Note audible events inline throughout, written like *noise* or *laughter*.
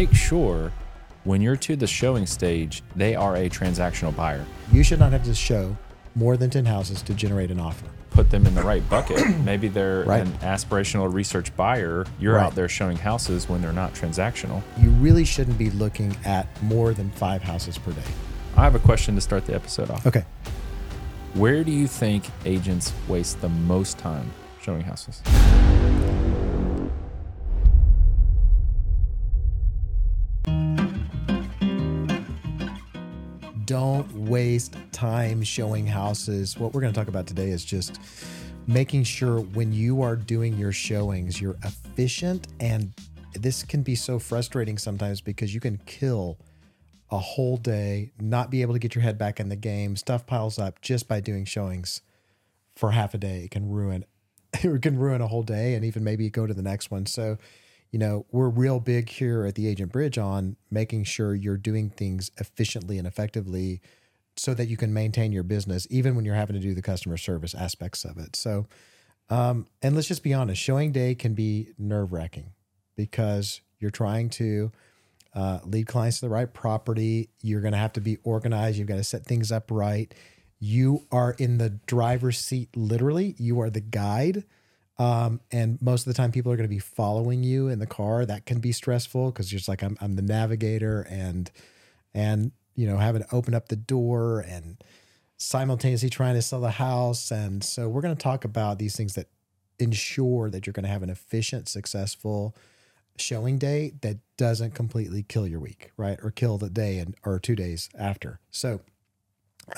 make sure when you're to the showing stage, they are a transactional buyer. You should not have to show more than 10 houses to generate an offer. Put them in the right bucket. *clears throat* Maybe they're Right. an aspirational research buyer. You're Right. out there showing houses when they're not transactional. You really shouldn't be looking at more than five houses per day. I have a question to start the episode off. Okay. Where do you think agents waste the most time showing houses? Don't waste time showing houses. What we're going to talk about today is just making sure when you are doing your showings, you're efficient. And this can be so frustrating sometimes because you can kill a whole day, not be able to get your head back in the game. Stuff piles up just by doing showings for half a day. It can ruin *laughs* it can ruin a whole day and even maybe go to the next one. So, you know, we're real big here at the Agent Bridge on making sure you're doing things efficiently and effectively so that you can maintain your business even when you're having to do the customer service aspects of it. So, um, and let's just be honest, showing day can be nerve wracking because you're trying to uh, lead clients to the right property. You're going to have to be organized. You've got to set things up right. You are in the driver's seat, literally. You are the guide. Um, and most of the time, people are going to be following you in the car. That can be stressful because you're just like, I'm, I'm the navigator and, and, you know, having to open up the door and simultaneously trying to sell the house. And so we're going to talk about these things that ensure that you're going to have an efficient, successful, showing day that doesn't completely kill your week, right? Or kill the day and or two days after. So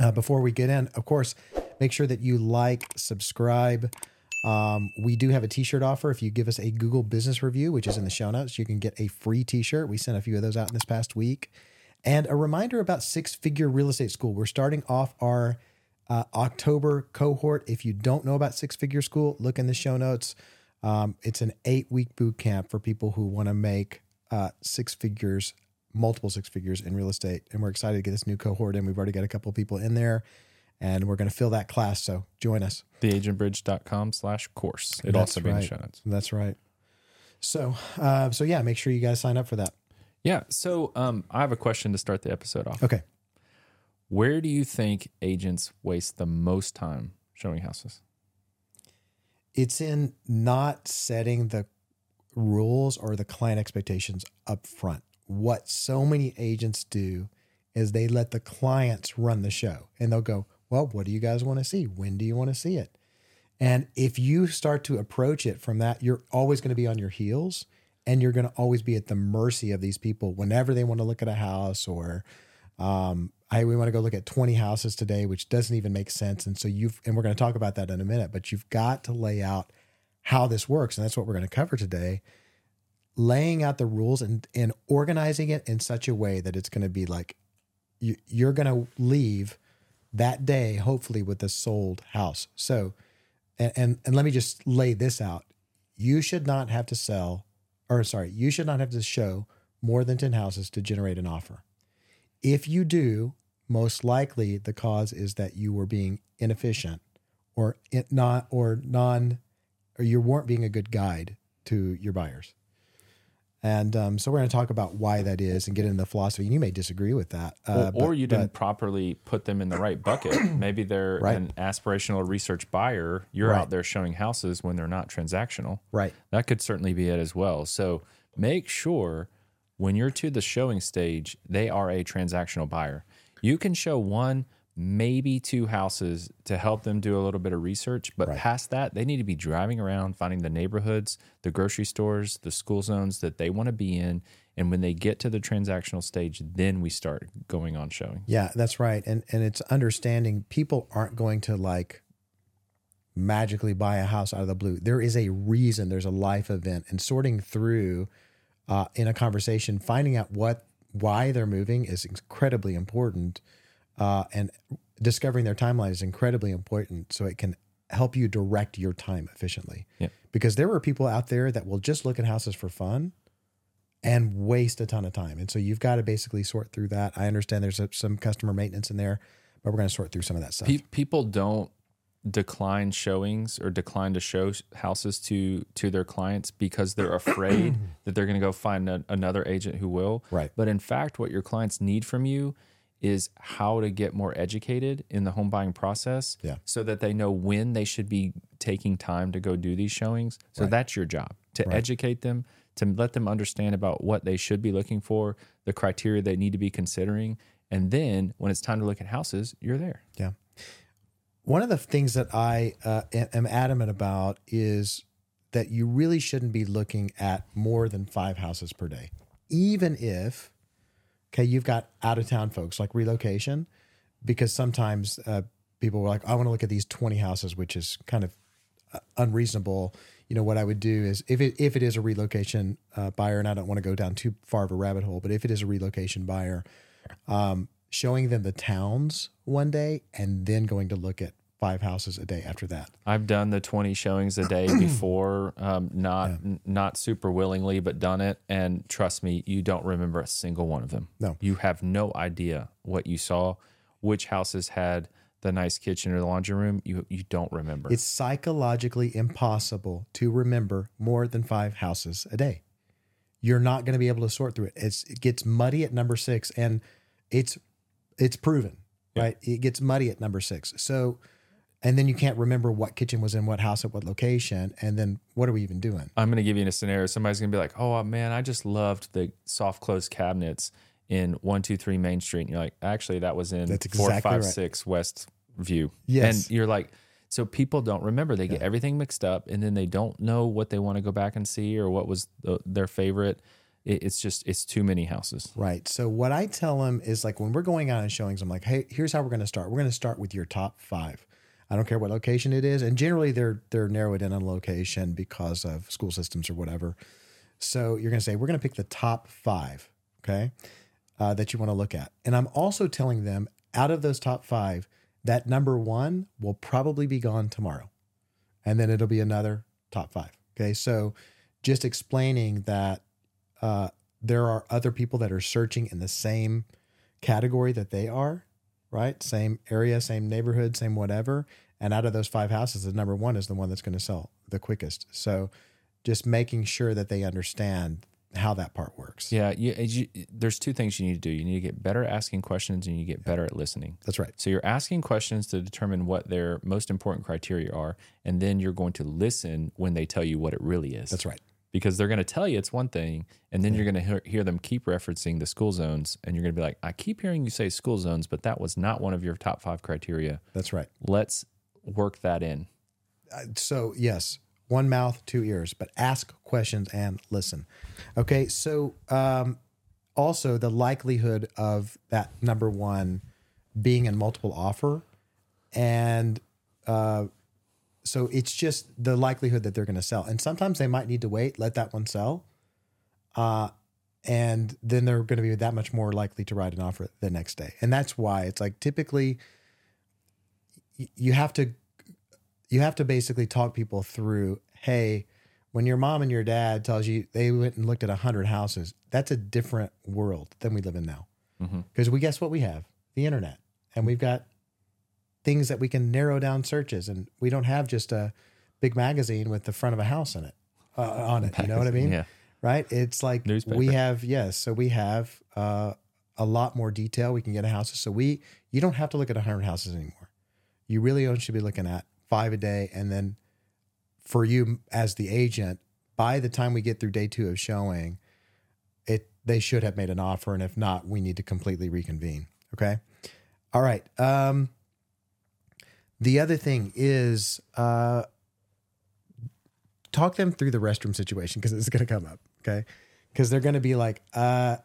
uh, before we get in, of course, make sure that you like, subscribe. Um, we do have a t-shirt offer. If you give us a Google business review, which is in the show notes, you can get a free t-shirt. We sent a few of those out in this past week. And a reminder about Six Figure Real Estate School. We're starting off our uh, October cohort. If you don't know about Six Figure School, look in the show notes. Um, it's an eight week boot camp for people who want to make uh, six figures, multiple six figures in real estate. And we're excited to get this new cohort in. We've already got a couple people in there and we're going to fill that class. So join us. Theagentbridge.com slash course. It'll That's also be in the show notes. That's right. So, uh, so yeah, make sure you guys sign up for that. Yeah. So um, I have a question to start the episode off. Okay. Where do you think agents waste the most time showing houses? It's in not setting the rules or the client expectations up front. What so many agents do is they let the clients run the show and they'll go, Well, what do you guys want to see? When do you want to see it? And if you start to approach it from that, you're always going to be on your heels and you're going to always be at the mercy of these people whenever they want to look at a house or, um, I, we want to go look at 20 houses today, which doesn't even make sense. And so you've, and we're going to talk about that in a minute, but you've got to lay out how this works. And that's what we're going to cover today. Laying out the rules and, and organizing it in such a way that it's going to be like you, you're going to leave that day, hopefully, with a sold house. So, and, and, and let me just lay this out. You should not have to sell, or sorry, you should not have to show more than 10 houses to generate an offer. If you do, most likely the cause is that you were being inefficient or not or non or you weren't being a good guide to your buyers. And um, so we're going to talk about why that is and get into the philosophy. And you may disagree with that, uh, or, or but- you didn't properly put them in the right bucket. *clears throat* Maybe they're Right. an aspirational research buyer. You're Right. out there showing houses when they're not transactional. right. That could certainly be it as well. So make sure when you're to the showing stage, they are a transactional buyer. You can show one, maybe two houses to help them do a little bit of research, but Right. past that, they need to be driving around, finding the neighborhoods, the grocery stores, the school zones that they want to be in. And when they get to the transactional stage, then we start going on showing. Yeah, that's right. And and it's understanding people aren't going to like magically buy a house out of the blue. There is a reason, there's a life event and sorting through uh, in a conversation, finding out what why they're moving is incredibly important. Uh, and discovering their timeline is incredibly important so it can help you direct your time efficiently. Yeah. Because there are people out there that will just look at houses for fun and waste a ton of time. And so you've got to basically sort through that. I understand there's a, some customer maintenance in there, but we're going to sort through some of that stuff. Pe- people don't decline showings or decline to show houses to to their clients because they're afraid *clears throat* that they're going to go find a, another agent who will. Right. But in fact, what your clients need from you is how to get more educated in the home buying process Yeah. so that they know when they should be taking time to go do these showings. So that's your job to educate them, to let them understand about what they should be looking for, the criteria they need to be considering. And then when it's time to look at houses, you're there. Yeah. One of the things that I uh, am adamant about is that you really shouldn't be looking at more than five houses per day, even if, okay, you've got out of town folks like relocation, because sometimes uh, people were like, I want to look at these 20 houses, which is kind of uh, unreasonable. You know, what I would do is if it, if it is a relocation uh, buyer, and I don't want to go down too far of a rabbit hole, but if it is a relocation buyer, um, showing them the towns one day and then going to look at five houses a day after that. I've done the 20 showings a day *clears throat* before, um, not n- not super willingly, but done it. And trust me, you don't remember a single one of them. No. You have no idea what you saw, which houses had the nice kitchen or the laundry room. You you don't remember. It's psychologically impossible to remember more than five houses a day. You're not going to be able to sort through it. It's, it gets muddy at number six, and it's it's proven, right? It gets muddy at number six. So, and then you can't remember what kitchen was in what house at what location, and then what are we even doing? I'm going to give you a scenario. Somebody's going to be like, "Oh man, I just loved the soft close cabinets in one two three Main Street." And you're like, "Actually, that was in That's exactly five right. West View." Yes. and you're like, so people don't remember. They get everything mixed up, and then they don't know what they want to go back and see or what was the, their favorite. It, it's just it's too many houses. Right. So what I tell them is like when we're going out and showings, I'm like, hey, here's how we're going to start. We're going to start with your top five. I don't care what location it is, and generally they're they're narrowed in on location because of school systems or whatever. So you're going to say we're going to pick the top five, okay, uh, that you want to look at, and I'm also telling them out of those top five, that number one will probably be gone tomorrow, and then it'll be another top five. Okay, so just explaining that uh, there are other people that are searching in the same category that they are, right? Same area, same neighborhood, same whatever. And out of those five houses, the number one is the one that's going to sell the quickest. So just making sure that they understand how that part works. Yeah, you, you, there's two things you need to do. You need to get better at asking questions, and you get better at listening. That's right. So you're asking questions to determine what their most important criteria are, and then you're going to listen when they tell you what it really is. That's right. Because they're going to tell you it's one thing, and then you're going to hear, hear them keep referencing the school zones, and you're going to be like, I keep hearing you say school zones, but that was not one of your top five criteria. That's right. Let's work that in. so yes one mouth two ears but ask questions and listen okay so um also the likelihood of that number one being in multiple offer and uh so it's just the likelihood that they're going to sell. And sometimes they might need to wait let that one sell uh and then they're going to be that much more likely to write an offer the next day. And that's why it's like typically you have to you have to basically talk people through hey when your mom and your dad tells you they went and looked at 100 houses that's a different world than we live in now. Because we guess what we have? The internet. And we've got things that we can narrow down searches and we don't have just a big magazine with the front of a house in it uh, on it you know what i mean? Yeah. right? It's like Newspaper. we have yes so we have uh, a lot more detail. We can get a houses so we you don't have to look at 100 houses anymore. You really only should be looking at five a day and then for you as the agent by the time we get through day two of showing it they should have made an offer and if not we need to completely reconvene okay? All right um the other thing is uh talk them through the restroom situation because it's going to come up okay because they're going to be like uh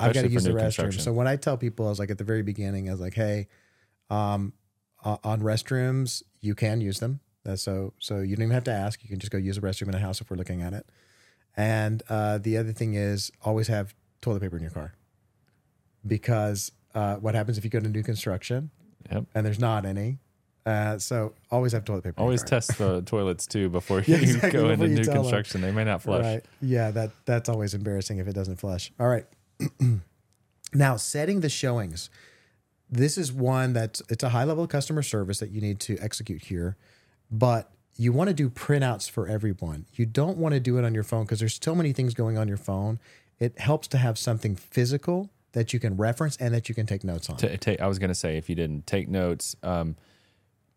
I've got to use the restroom. So when I tell people, I was like at the very beginning, I was like, "Hey, um, uh, on restrooms, you can use them. Uh, so so you don't even have to ask. You can just go use a restroom in a house if we're looking at it. And uh, the other thing is always have toilet paper in your car because uh, what happens if you go to new construction Yep. and there's not any? Uh, so always have toilet paper. Always test the *laughs* toilets too before you Yeah, *laughs* exactly, go into new construction. They may not flush. Right. Yeah, that that's always embarrassing if it doesn't flush. All right. *clears throat* now, setting the showings. this is one that's it's a high level of customer service that you need to execute here, but you want to do printouts for everyone. You don't want to do it on your phone because there's so many things going on your phone. It helps to have something physical that you can reference and that you can take notes on. To, take, I was going to say, if you didn't take notes, um,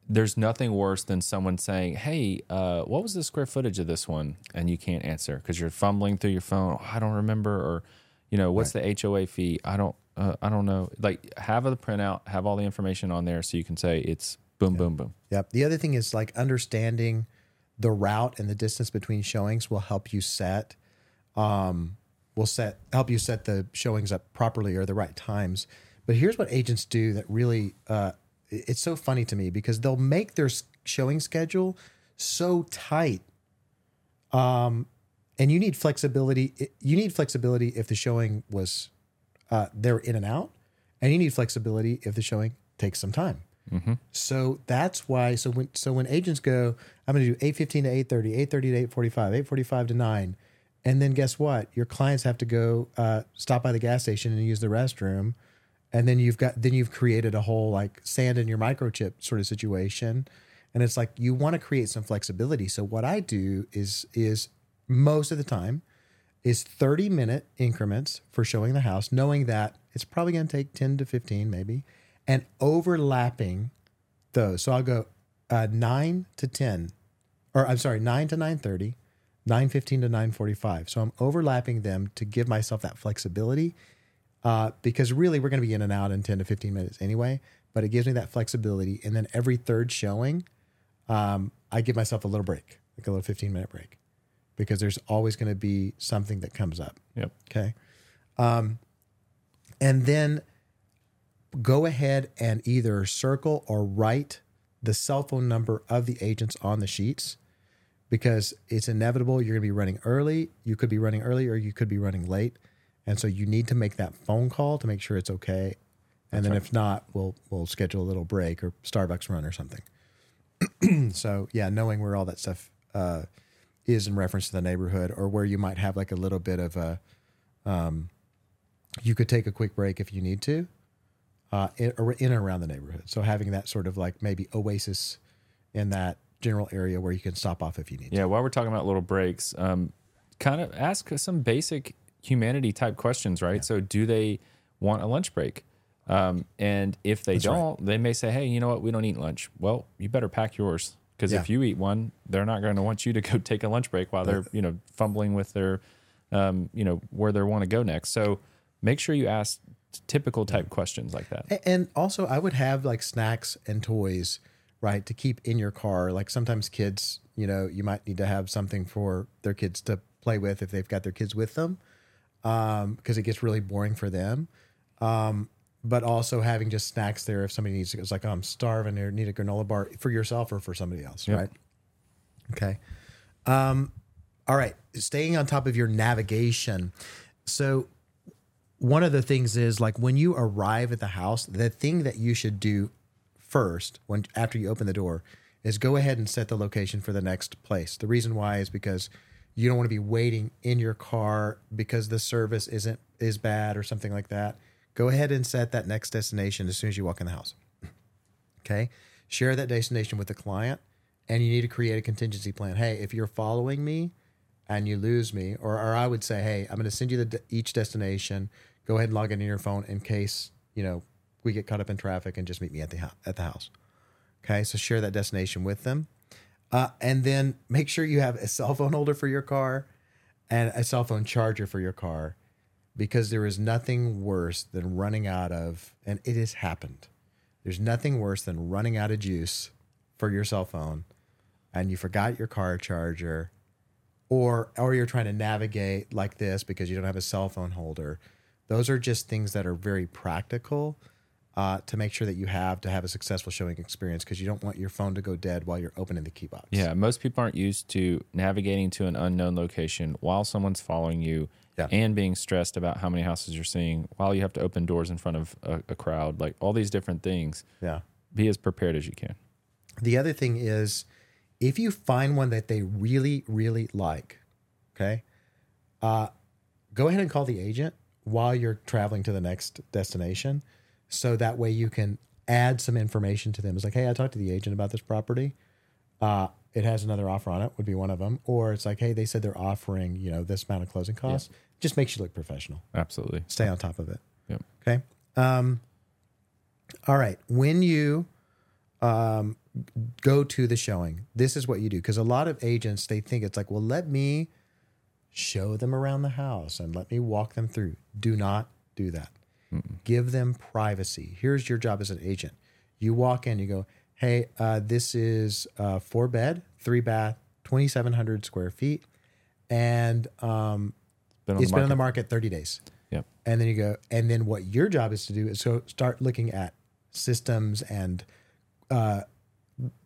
there's nothing worse than someone saying, "Hey, uh, what was the square footage of this one?" and you can't answer because you're fumbling through your phone. Oh, I don't remember, or you know, what's the HOA fee? I don't, uh, I don't know. Like, have a printout, have all the information on there, so you can say it's boom, boom, boom. Yep. The other thing is like understanding the route and the distance between showings will help you set, um, will set help you set the showings up properly or the right times. But here's what agents do that really, uh, it's so funny to me because they'll make their showing schedule so tight. Um, and you need flexibility. You need flexibility if the showing was, uh, they're in and out, and you need flexibility if the showing takes some time. So that's why. So when so when agents go, I'm going to do eight fifteen to eight thirty, eight thirty to eight forty five, eight forty five to nine, and then guess what? Your clients have to go uh, stop by the gas station and use the restroom, and then you've got then you've created a whole like sand in your microchip sort of situation, and it's like you want to create some flexibility. So what I do is is most of the time is 30 minute increments for showing the house, knowing that it's probably going to take 10 to 15 maybe, and overlapping those. So I'll go uh, 9 to 10, or I'm sorry, 9 to 9.30, 9.15 to 9.45. So I'm overlapping them to give myself that flexibility uh, because really we're going to be in and out in 10 to 15 minutes anyway, but it gives me that flexibility. And then every third showing, um, I give myself a little break, like a little 15 minute break because there's always going to be something that comes up. Yep. Okay. Um, and then go ahead and either circle or write the cell phone number of the agents on the sheets because it's inevitable you're going to be running early. You could be running early or you could be running late. And so you need to make that phone call to make sure it's okay. And then if not, we'll we'll schedule a little break or Starbucks run or something. *clears throat* so yeah, knowing where all that stuff uh, is in reference to the neighborhood or where you might have like a little bit of a um, you could take a quick break if you need to uh, in, or in and around the neighborhood so having that sort of like maybe oasis in that general area where you can stop off if you need to Yeah, while we're talking about little breaks, um, kind of ask some basic humanity type questions, right? So, do they want a lunch break? Um, and if they right. don't, they may say, "Hey, you know what? We don't eat lunch." Well, you better pack yours because if you eat one, they're not going to want you to *laughs* go take a lunch break while they're you know fumbling with their, um, you know, where they want to go next. So, make sure you ask typical type questions like that. And also, I would have like snacks and toys, right, to keep in your car. Like sometimes kids, you know, you might need to have something for their kids to play with if they've got their kids with them, because it gets really boring for them. Um, but also having just snacks there if somebody needs to. It's like, oh, I'm starving or need a granola bar for yourself or for somebody else, Yep. right? Okay. Um, all right. Staying on top of your navigation. So one of the things is like when you arrive at the house, the thing that you should do first when after you open the door is go ahead and set the location for the next place. The reason why is because you don't want to be waiting in your car because the service isn't is bad or something like that. Go ahead and set that next destination as soon as you walk in the house. *clears throat* Okay. Share that destination with the client and you need to create a contingency plan. Hey, if you're following me and you lose me, or, or I would say, hey, I'm going to send you the each destination. Go ahead and log in your phone in case, you know, we get caught up in traffic and just meet me at the, at the house. Okay. So share that destination with them. Uh, and then make sure you have a cell phone holder for your car and a cell phone charger for your car because there is nothing worse than running out of, and it has happened. There's nothing worse than running out of juice for your cell phone and you forgot your car charger or or you're trying to navigate like this because you don't have a cell phone holder. Those are just things that are very practical uh, to make sure that you have to have a successful showing experience because you don't want your phone to go dead while you're opening the key box. Yeah, most people aren't used to navigating to an unknown location while someone's following you Yeah. and being stressed about how many houses you're seeing while you have to open doors in front of a, a crowd. Like all these different things. Yeah. Be as prepared as you can. The other thing is if you find one that they really, really like, okay, uh, go ahead and call the agent while you're traveling to the next destination So that way you can add some information to them. It's like, hey, I talked to the agent about this property. Uh, it has another offer on it, would be one of them. Or it's like, hey, they said they're offering, you know, this amount of closing costs. Just makes you look professional. Absolutely. Stay on top of it. Yep. Okay. Um, all right. When you um, go to the showing, this is what you do. Because a lot of agents, they think it's like, well, let me show them around the house and let me walk them through. Do not do that. Give them privacy. Here's your job as an agent. You walk in, you go, hey, uh, this is uh, four bed, three bath, 2,700 square feet. And um, Been it's been on the market. market 30 days Yep. and then you go and then what your job is to do is go start looking at systems and uh,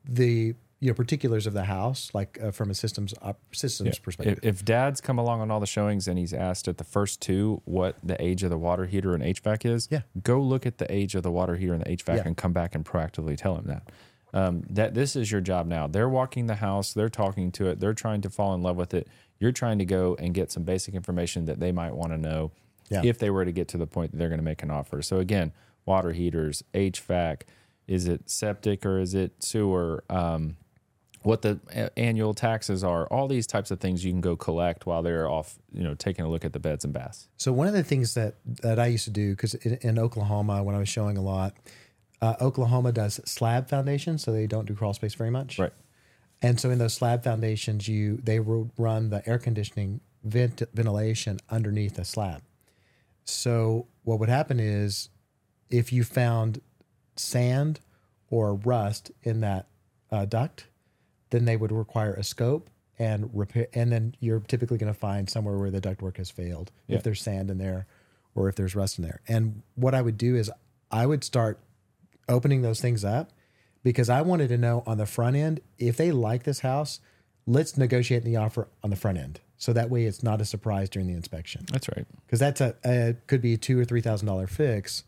the you know particulars of the house like uh, from a systems op- systems perspective If, if dad's come along on all the showings and he's asked at the first two what the age of the water heater and HVAC is, Yeah. go look at the age of the water heater and the HVAC Yeah. and come back and proactively tell him that. Um, that this is your job now. They're walking the house, they're talking to it, they're trying to fall in love with it. You're trying to go and get some basic information that they might want to know Yeah. if they were to get to the point that they're going to make an offer. So again, water heaters, HVAC, is it septic or is it sewer? Um, what the annual taxes are, all these types of things you can go collect while they're off, you know, taking a look at the beds and baths. so one of the things that that i used to do because in, in oklahoma when i was showing a lot uh, oklahoma does slab foundations so they don't do crawl space very much Right. And so in those slab foundations, you they will run the air conditioning vent, ventilation underneath the slab. So what would happen is, if you found sand or rust in that uh, duct, then they would require a scope and repair. And then you're typically going to find somewhere where the ductwork has failed Yeah. if there's sand in there or if there's rust in there. And what I would do is I would start opening those things up because I wanted to know on the front end if they like this house, let's negotiate the offer on the front end. So that way it's not a surprise during the inspection That's right. because that's a, a could be a two or three thousand dollar fix,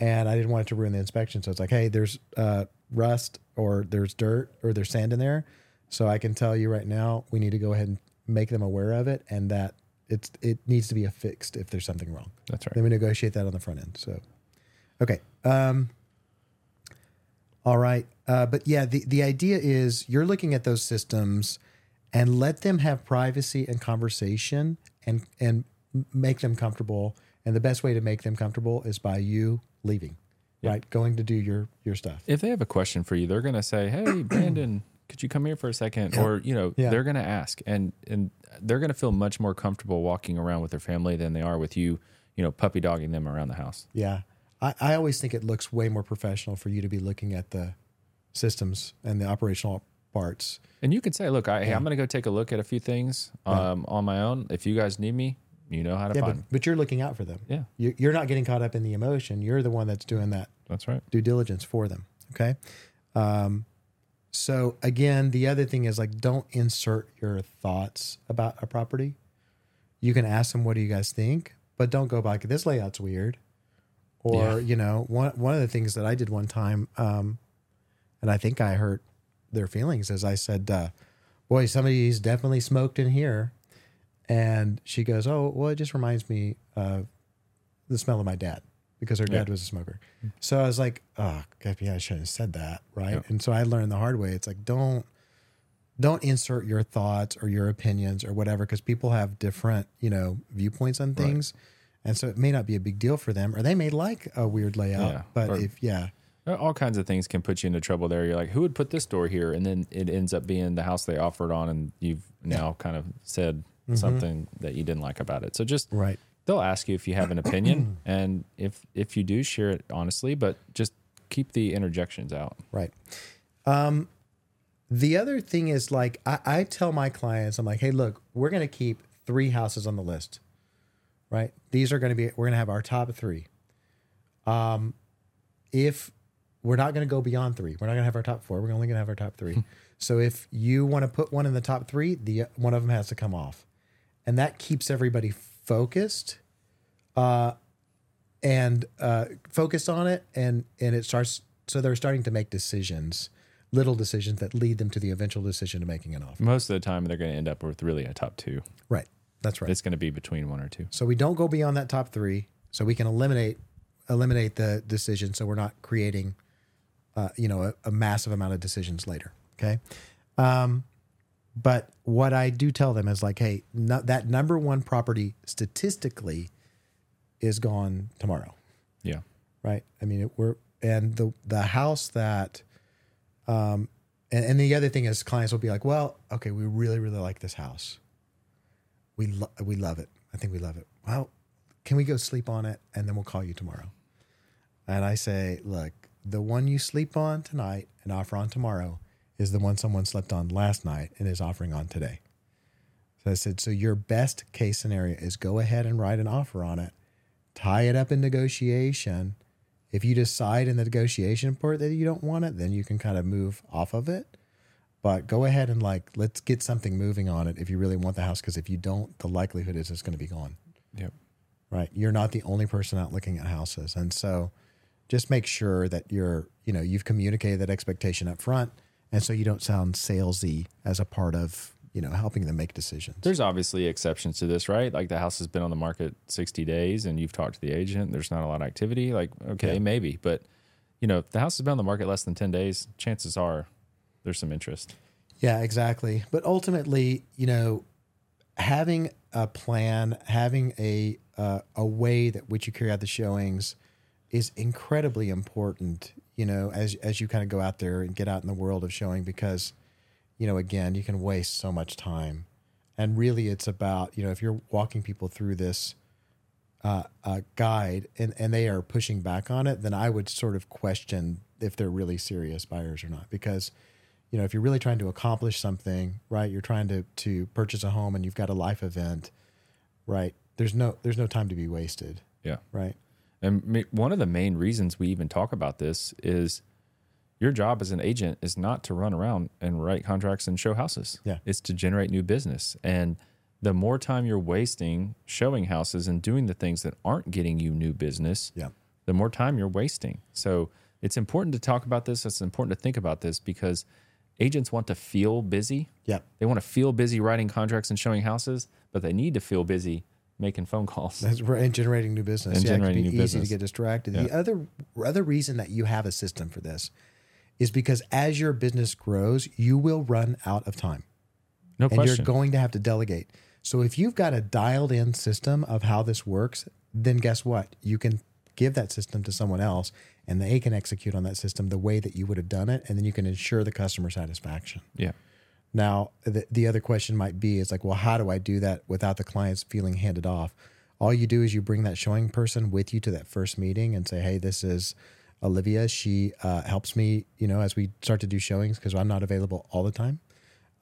and I didn't want it to ruin the inspection. So it's like, hey, there's uh, rust or there's dirt or there's sand in there, so I can tell you right now we need to go ahead and make them aware of it and that it's it needs to be affixed if there's something wrong. That's right. Then we negotiate that on the front end. So, okay. Um, all right. Uh, but yeah, the, the idea is you're looking at those systems and let them have privacy and conversation and, and make them comfortable. And the best way to make them comfortable is by you leaving, right? Going to do your, your stuff. If they have a question for you, they're going to say, "Hey, *clears throat* Brandon, could you come here for a second? Or you know, Yeah. they're going to ask, and and they're going to feel much more comfortable walking around with their family than they are with you, you know, puppy dogging them around the house. Yeah. I, I always think it looks way more professional for you to be looking at the systems and the operational parts. And you could say, "Look, I, hey, I'm going to go take a look at a few things um, on my own. If you guys need me, you know how to Yeah, find but, me." but you're looking out for them. Yeah, You- You're not getting caught up in the emotion. You're the one that's doing that that's right. due diligence for them. Okay. Um, so again, the other thing is like, don't insert your thoughts about a property. You can ask them, what do you guys think? But don't go back, this layout's weird. Or, Yeah. you know, one, one of the things that I did one time, um, and I think I hurt their feelings as I said, uh, boy, somebody's definitely smoked in here. And she goes, oh, well, it just reminds me of the smell of my dad because her dad Yeah. was a smoker. Mm-hmm. So I was like, oh, God, yeah, I shouldn't have said that, right? Yeah. And so I learned the hard way. It's like don't don't insert your thoughts or your opinions or whatever because people have different, you know, viewpoints on things. And so it may not be a big deal for them, or they may like a weird layout. Yeah. But Or- if yeah, All kinds of things can put you into trouble there. You're like, who would put this door here? And then it ends up being the house they offered on, and you've now kind of said something that you didn't like about it. So just right. they'll ask you if you have an opinion, *clears throat* and if if you do, share it honestly, but just keep the interjections out. Right. Um, the other thing is like I, I tell my clients, I'm like, hey, look, we're going to keep three houses on the list, right? These are going to be we're going to have our top three. Um, if we're not going to go beyond three, we're not going to have our top four. We're only going to have our top three. *laughs* so if you want to put one in the top three, the one of them has to come off, and that keeps everybody focused. Uh, and uh, focused on it, and and it starts. So they're starting to make decisions, little decisions that lead them to the eventual decision of making an offer. Most of the time, they're going to end up with really a top two. Right. That's right. It's going to be between one or two. So we don't go beyond that top three, so we can eliminate eliminate the decision so we're not creating, uh, you know, a, a massive amount of decisions later. Okay. Um, but what I do tell them is like, hey, no, that number one property statistically is gone tomorrow, Yeah. right? I mean, it, we're and the the house that, um, and, and the other thing is clients will be like, well, okay, we really really like this house. We lo- we love it. I think we love it. Well, can we go sleep on it and then we'll call you tomorrow? And I say, look, the one you sleep on tonight and offer on tomorrow is the one someone slept on last night and is offering on today. So I said, so your best case scenario is go ahead and write an offer on it, tie it up in negotiation. If you decide in the negotiation part that you don't want it, then you can kind of move off of it. But go ahead and like, let's get something moving on it if you really want the house. Because if you don't, the likelihood is it's going to be gone Yep. right? You're not the only person out looking at houses. And so just make sure that you're, you know, you've communicated that expectation up front. And so you don't sound salesy as a part of, you know, helping them make decisions. There's obviously exceptions to this, right? Like the house has been on the market 60 days and you've talked to the agent, there's not a lot of activity. Like, okay, Yeah. maybe. But, you know, if the house has been on the market less than 10 days, chances are there's some interest. Yeah, exactly. But ultimately, you know, having a plan, having a uh, a way that which you carry out the showings is incredibly important. You know, as as you kind of go out there and get out in the world of showing, because you know, again, you can waste so much time, and really, it's about you know, if you're walking people through this uh, uh, guide and and they are pushing back on it, then I would sort of question if they're really serious buyers or not, because you know, if you're really trying to accomplish something, right? You're trying to to purchase a home and you've got a life event, right? There's no there's no time to be wasted, Yeah. right? And one of the main reasons we even talk about this is your job as an agent is not to run around and write contracts and show houses. Yeah. It's to generate new business. And the more time you're wasting showing houses and doing the things that aren't getting you new business, Yeah. the more time you're wasting. So it's important to talk about this. It's important to think about this because agents want to feel busy. Yeah. They want to feel busy writing contracts and showing houses, but they need to feel busy making phone calls. That's right, and generating new business. And yeah, it generating can be new easy business. to get distracted. Yeah. The other other reason that you have a system for this is because as your business grows, you will run out of time. No and question. you're going to have to delegate. So if you've got a dialed in system of how this works, then guess what? You can give that system to someone else and they can execute on that system the way that you would have done it and then you can ensure the customer satisfaction. yeah. Now, the, the other question might be is like, well, how do I do that without the clients feeling handed off? All you do is you bring that showing person with you to that first meeting and say, hey, this is Olivia. She uh, helps me, you know, as we start to do showings because I'm not available all the time.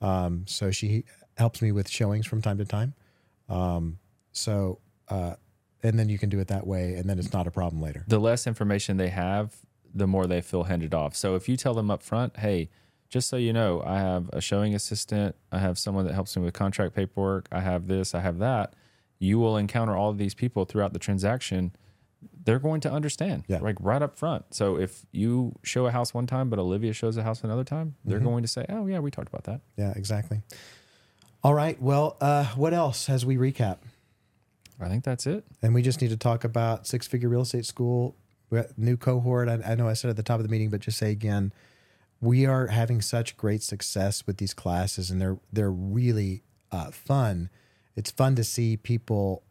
Um, so she helps me with showings from time to time. Um, so, uh, and then you can do it that way, and then it's not a problem later. the less information they have, the more they feel handed off. So if you tell them up front, hey, just so you know, I have a showing assistant, I have someone that helps me with contract paperwork, I have this, I have that, you will encounter all of these people throughout the transaction. They're going to understand, Yeah. like right up front. So if you show a house one time, but Olivia shows a house another time, they're Mm-hmm. going to say, "Oh yeah, we talked about that." Yeah, exactly. All right. Well, uh, what else as we recap? I think that's it. And we just need to talk about six figure real estate school, new cohort. I, I know I said at the top of the meeting, but just say again, we are having such great success with these classes, and they're they're really uh, fun. It's fun to see people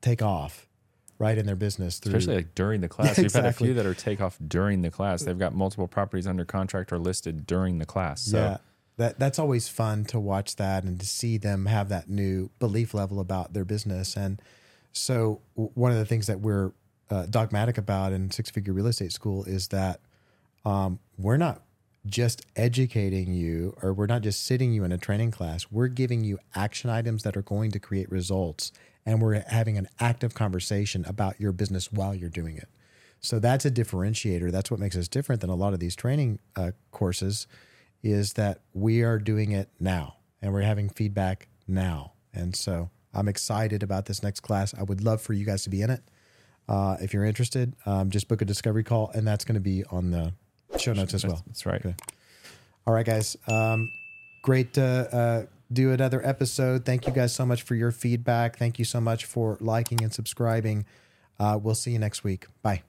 take off right in their business through. Especially like during the class. Yeah, We've had a *laughs* few that are take off during the class. They've got multiple properties under contract or listed during the class. So yeah, that that's always fun to watch that and to see them have that new belief level about their business. And so, one of the things that we're uh, dogmatic about in Six Figure Real Estate School is that um, we're not just educating you or we're not just sitting you in a training class. We're giving you action items that are going to create results, and we're having an active conversation about your business while you're doing it. So that's a differentiator. That's what makes us different than a lot of these training uh, courses is that we are doing it now and we're having feedback now. And so I'm excited about this next class. I would love for you guys to be in it. Uh, if you're interested, um, just book a discovery call, and that's going to be on the show notes as well. that's right. Okay. All right, guys. Um, great to uh, do another episode. Thank you guys so much for your feedback. Thank you so much for liking and subscribing. Uh, we'll see you next week. Bye.